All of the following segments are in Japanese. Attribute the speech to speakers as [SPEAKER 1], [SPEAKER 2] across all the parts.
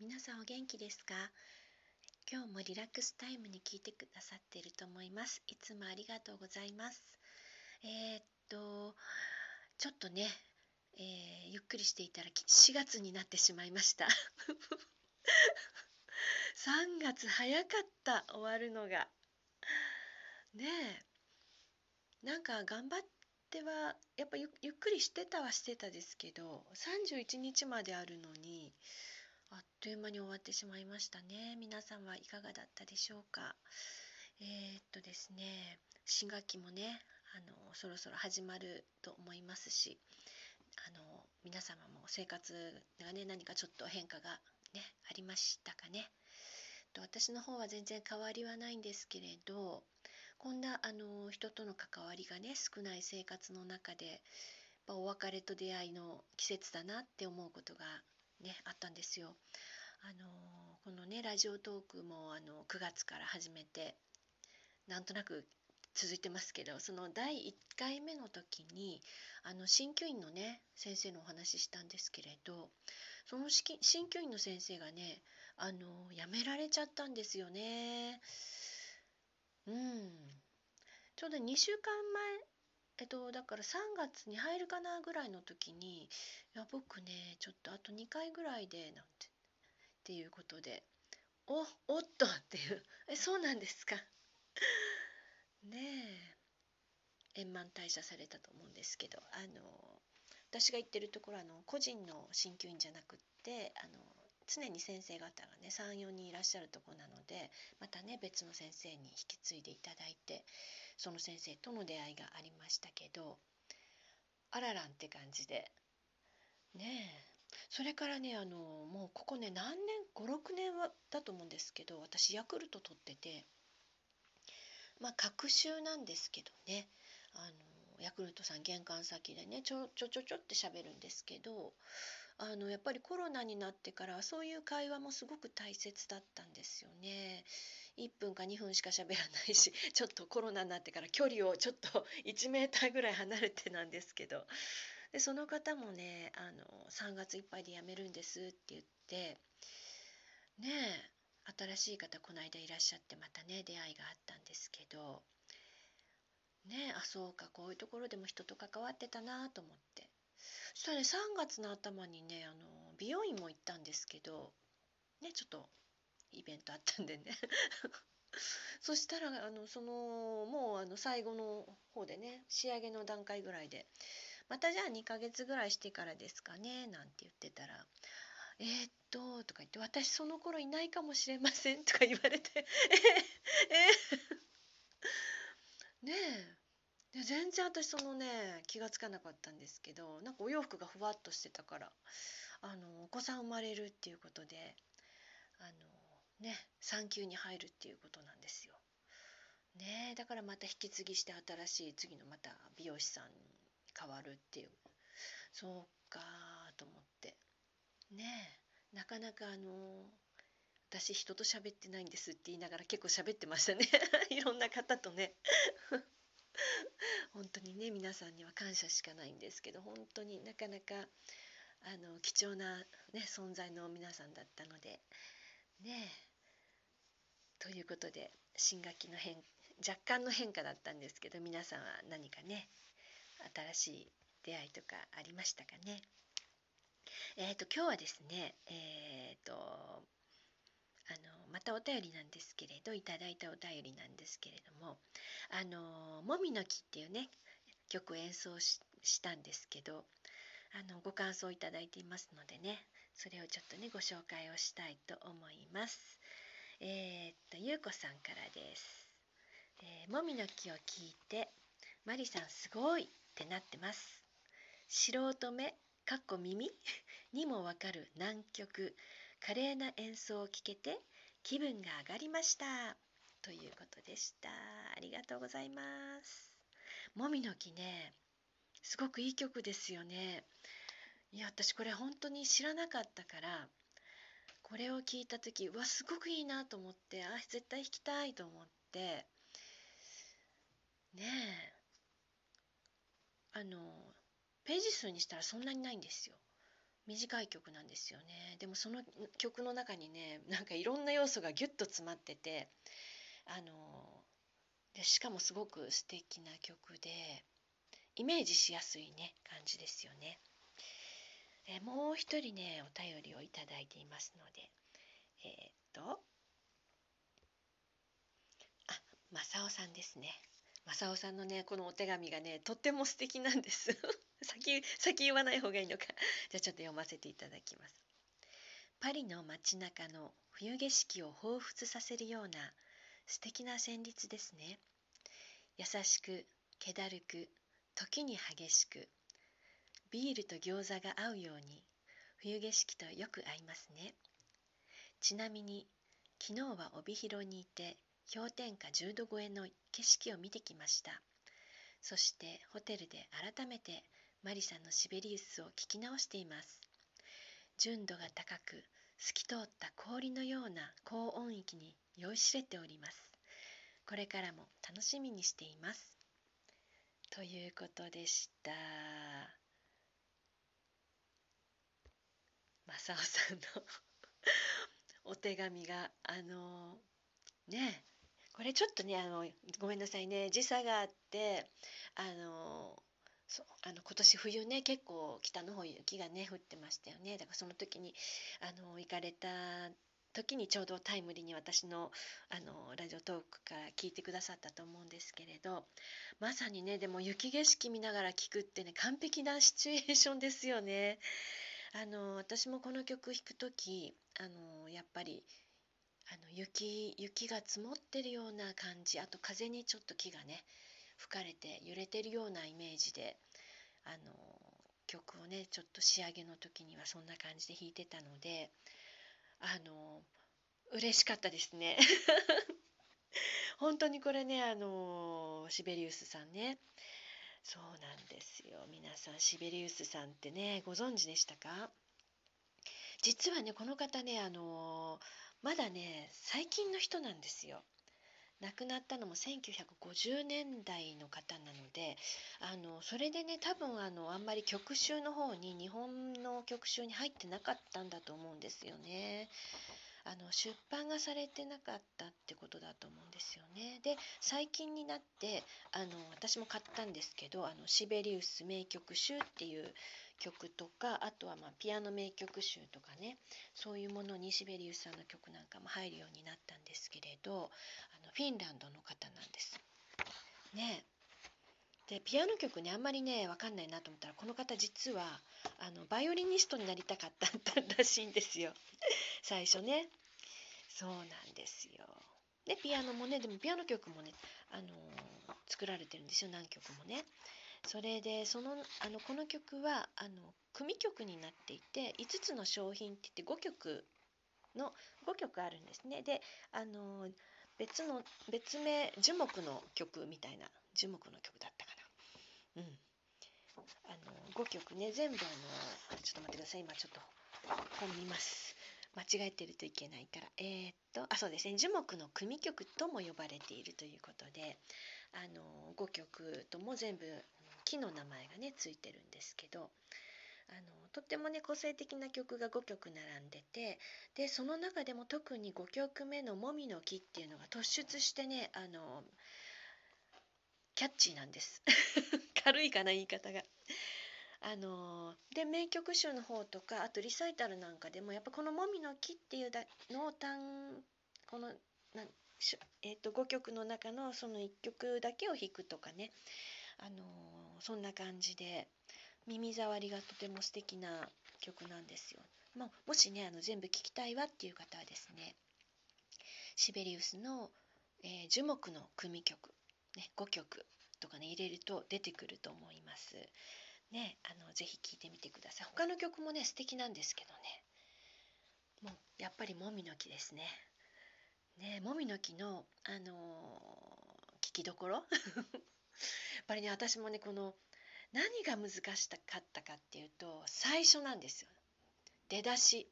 [SPEAKER 1] 皆さんお元気ですか？今日もリラックスタイムに聞いてくださっていると思います。いつもありがとうございます。えー、っとちょっとね、えー、ゆっくりしていたら4月になってしまいました。3月早かった。終わるのが。ねえ。なんか頑張ってはやっぱゆっくりしてたはしてたですけど31日まであるのにあっという間に終わってしまいましたね。皆さんはいかがだったでしょうか？えー、っとですね新学期もねあのそろそろ始まると思いますしあの皆様も生活がね何かちょっと変化がねありましたかね？と私の方は全然変わりはないんですけれどこんなあの人との関わりがね少ない生活の中でお別れと出会いの季節だなって思うことがねあったんですよ。あのこのねラジオトークもあの9月から始めてなんとなく続いてますけどその第1回目の時にあの鍼灸院のね先生のお話ししたんですけれどその鍼灸院の先生がねあの辞められちゃったんですよね。うんちょうど2週間前えっとだから3月に入るかなぐらいの時に「いや僕ねちょっとあと2回ぐらいで」なんてっていうことで「おおっと」っていう「えそうなんですか」ねえ。円満退社されたと思うんですけどあの私が行ってるところあの個人の鍼灸院じゃなくってあの常に先生方がね34人いらっしゃるとこなのでまたね別の先生に引き継いでいただいてその先生との出会いがありましたけどあららんって感じでねえ。それからねあのもうここね何年56年はだと思うんですけど私ヤクルト取っててまあ隔週なんですけどねあのヤクルトさん玄関先でねちょちょちょちょって喋るんですけどあのやっぱりコロナになってからそういう会話もすごく大切だったんですよね。1分か2分しか喋らないし ちょっとコロナになってから距離をちょっと1メーターぐらい離れてなんですけど。でその方もねあの3月いっぱいで辞めるんですって言ってね新しい方この間いらっしゃってまたね出会いがあったんですけど。ねあそうかこういうところでも人と関わってたなと思って。そしたらね3月の頭にねあの美容院も行ったんですけどねちょっとイベントあったんでね。そしたらあのそのもうあの最後の方でね仕上げの段階ぐらいで「またじゃあ2ヶ月ぐらいしてからですかね」なんて言ってたら「えー、っと」とか言って「私その頃いないかもしれません」とか言われて「ええ ねえ。で全然私そのね気が付かなかったんですけどなんかお洋服がふわっとしてたからあのお子さん生まれるっていうことであのね産休に入るっていうことなんですよ。ねだからまた引き継ぎして新しい次のまた美容師さんに変わるっていう。そうかと思って。ねえなかなかあの私人と喋ってないんですって言いながら結構喋ってましたね。いろんな方とね。本当にね皆さんには感謝しかないんですけど本当になかなかあの貴重な、ね、存在の皆さんだったのでねえということで新学期の変若干の変化だったんですけど皆さんは何かね新しい出会いとかありましたかね？えっ、ー、と今日はですねえっ、ー、とまたお便りなんですけれどいただいたお便りなんですけれども「あのもみの木」っていうね曲を演奏したんですけどあのご感想をいただいていますのでねそれをちょっとねご紹介をしたいと思います。えー、っとゆうこさんからです、えー、もみの木を聞いてマリさんすごいってなってます。素人目かっこ耳？にもわかる南極華麗な演奏を聞けて気分が上がりました。ということでした。ありがとうございます。もみの木ねすごくいい曲ですよね。いや私これ本当に知らなかったからこれを聞いた時うわすごくいいなと思ってあ絶対弾きたいと思ってねえあのページ数にしたらそんなにないんですよ。短い曲なんですよね。でもその曲の中にねなんかいろんな要素がギュッと詰まっててあのでしかもすごく素敵な曲でイメージしやすいね感じですよね。えもう一人ねお便りをいただいていますのでえー、っとあ正雄さんですね。正雄さんのねこのお手紙がねとっても素敵なんです。先先言わない方がいいのか。じゃあちょっと読ませていただきます。パリの街中の冬景色を彷彿させるような素敵な旋律ですね。優しく気だるく時に激しくビールと餃子が合うように冬景色とよく合いますね。ちなみに昨日は帯広にいて氷点下10度超えの景色を見てきました。そしてホテルで改めてマリさんのシベリウスを聞き直しています。純度が高く透き通った氷のような高音域に酔いしれております。これからも楽しみにしています。ということでした。正雄さんの お手紙があのねこれちょっとねあのごめんなさいね。時差があってあのそうあの今年冬ね結構北の方雪がね降ってましたよねだからその時にあの行かれた時にちょうどタイムリーに私のあのラジオトークから聞いてくださったと思うんですけれどまさにねでも雪景色見ながら聴くってね完璧なシチュエーションですよね。あの私もこの曲弾く時あのやっぱりあの雪雪が積もってるような感じあと風にちょっと木がね吹かれて揺れてるようなイメージであの曲をねちょっと仕上げの時にはそんな感じで弾いてたのであの嬉しかったですね。本当にこれねあのシベリウスさんね。そうなんですよ。皆さんシベリウスさんってねご存知でしたか？実はねこの方ねあのまだね最近の人なんですよ。亡くなったのも1950年代の方なのであのそれでね多分あのあんまり曲集の方に日本の曲集に入ってなかったんだと思うんですよね。あの出版がされてなかったってことだと思うんですよね。で最近になってあの私も買ったんですけど「あのシベリウス名曲集」っていう曲とかあとはまあピアノ名曲集とかねそういうものにシベリウスさんの曲なんかも入るようになったんですけれどあのフィンランドの方なんです。ね。でピアノ曲ねあんまりね分かんないなと思ったらこの方実はあのバイオリニストになりたかったらしいんですよ。最初ね。そうなんですよ。でピアノもねでもピアノ曲もねあの作られてるんですよ何曲もね。それでそのあのこの曲はあの組曲になっていて5つの商品って言って5曲の5曲あるんですね。であの別の別名樹木の曲みたいな樹木の曲だったかな。うん。あの5曲ね全部あのちょっと待ってください今ちょっと本見ます。間違えてるといけないからえー、っとあそうですね樹木の組曲とも呼ばれているということであの5曲とも全部木の名前がねついてるんですけどあのとってもね個性的な曲が5曲並んでてでその中でも特に5曲目の「もみの木」っていうのが突出してねあのキャッチーなんです 軽いかな言い方が。あので名曲集の方とかあとリサイタルなんかでもやっぱこの「もみの木」っていうのを単このなえーと、と5曲の中のその1曲だけを弾くとかね、あの、そんな感じで耳障りがとても素敵な曲なんですよ。ま、もしねあの全部聴きたいわっていう方はですねシベリウスの、えー、樹木の組曲、ね、5曲とかね入れると出てくると思います。ね、あのぜひ聴いてみてください。他の曲もね素敵なんですけどねもうやっぱりもみの木ですね。ねもみの木の、あのー、聞きどころ？っぱりね私もねこの何が難しかったかっていうと最初なんですよ。出だし。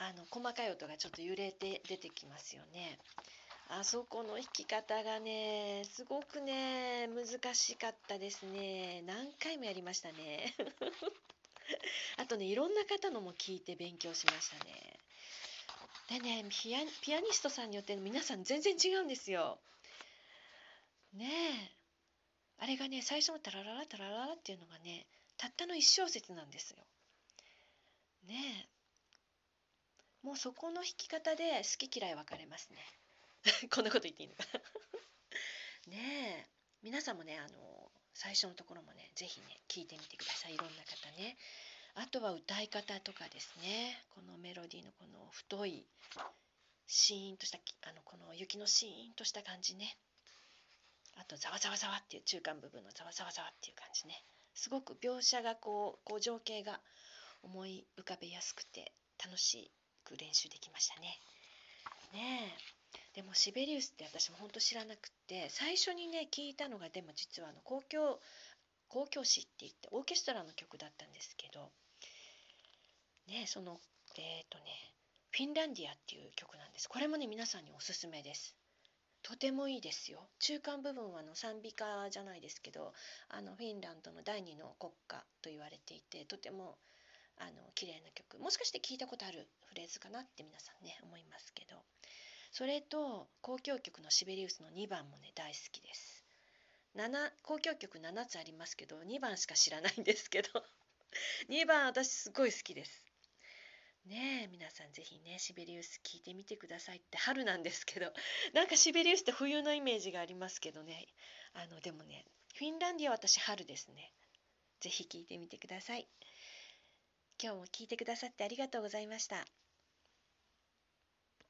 [SPEAKER 1] あの細かい音がちょっと揺れて出てきますよね。あそこの弾き方がねすごくね難しかったですね。何回もやりましたね。あとねいろんな方のも聞いて勉強しましたね。でねピアピアニストさんによって皆さん全然違うんですよ。ねえ。あれがね最初のタラララタラララっていうのがねたったの1小節なんですよ。ねえ。もうそこの弾き方で好き嫌い分かれますね。こんなこと言っていいのか ねえ。皆さんもねあの最初のところもね是非ね聞いてみてください。いろんな方ね。あとは歌い方とかですね。このメロディーのこの太いシーンとしたあのこの雪のシーンとした感じね。あとざわざわざわっていう中間部分のざわざわざわっていう感じね。すごく描写がこうこう情景が思い浮かべやすくて楽しく練習できましたね。ねえ。でもシベリウスって私も本当知らなくて最初にね聞いたのがでも実はあの公共公共詩って言ってオーケストラの曲だったんですけどねそのえっ、ー、とねフィンランディアっていう曲なんです。これもね皆さんにおすすめです。とてもいいですよ。中間部分はあの賛美歌じゃないですけどあのフィンランドの第二の国歌と言われていてとてもあの綺麗な曲。もしかして聞いたことあるフレーズかなって皆さんね思いますけど。それと交響曲のシベリウスの2番もね大好きです。7交響曲7つありますけど2番しか知らないんですけど。2番私すごい好きです。ねえ皆さん是非ねシベリウス聞いてみてくださいって春なんですけど なんかシベリウスって冬のイメージがありますけどね。あのでもねフィンランディアは私春ですね。是非聞いてみてください。今日も聞いてくださってありがとうございました。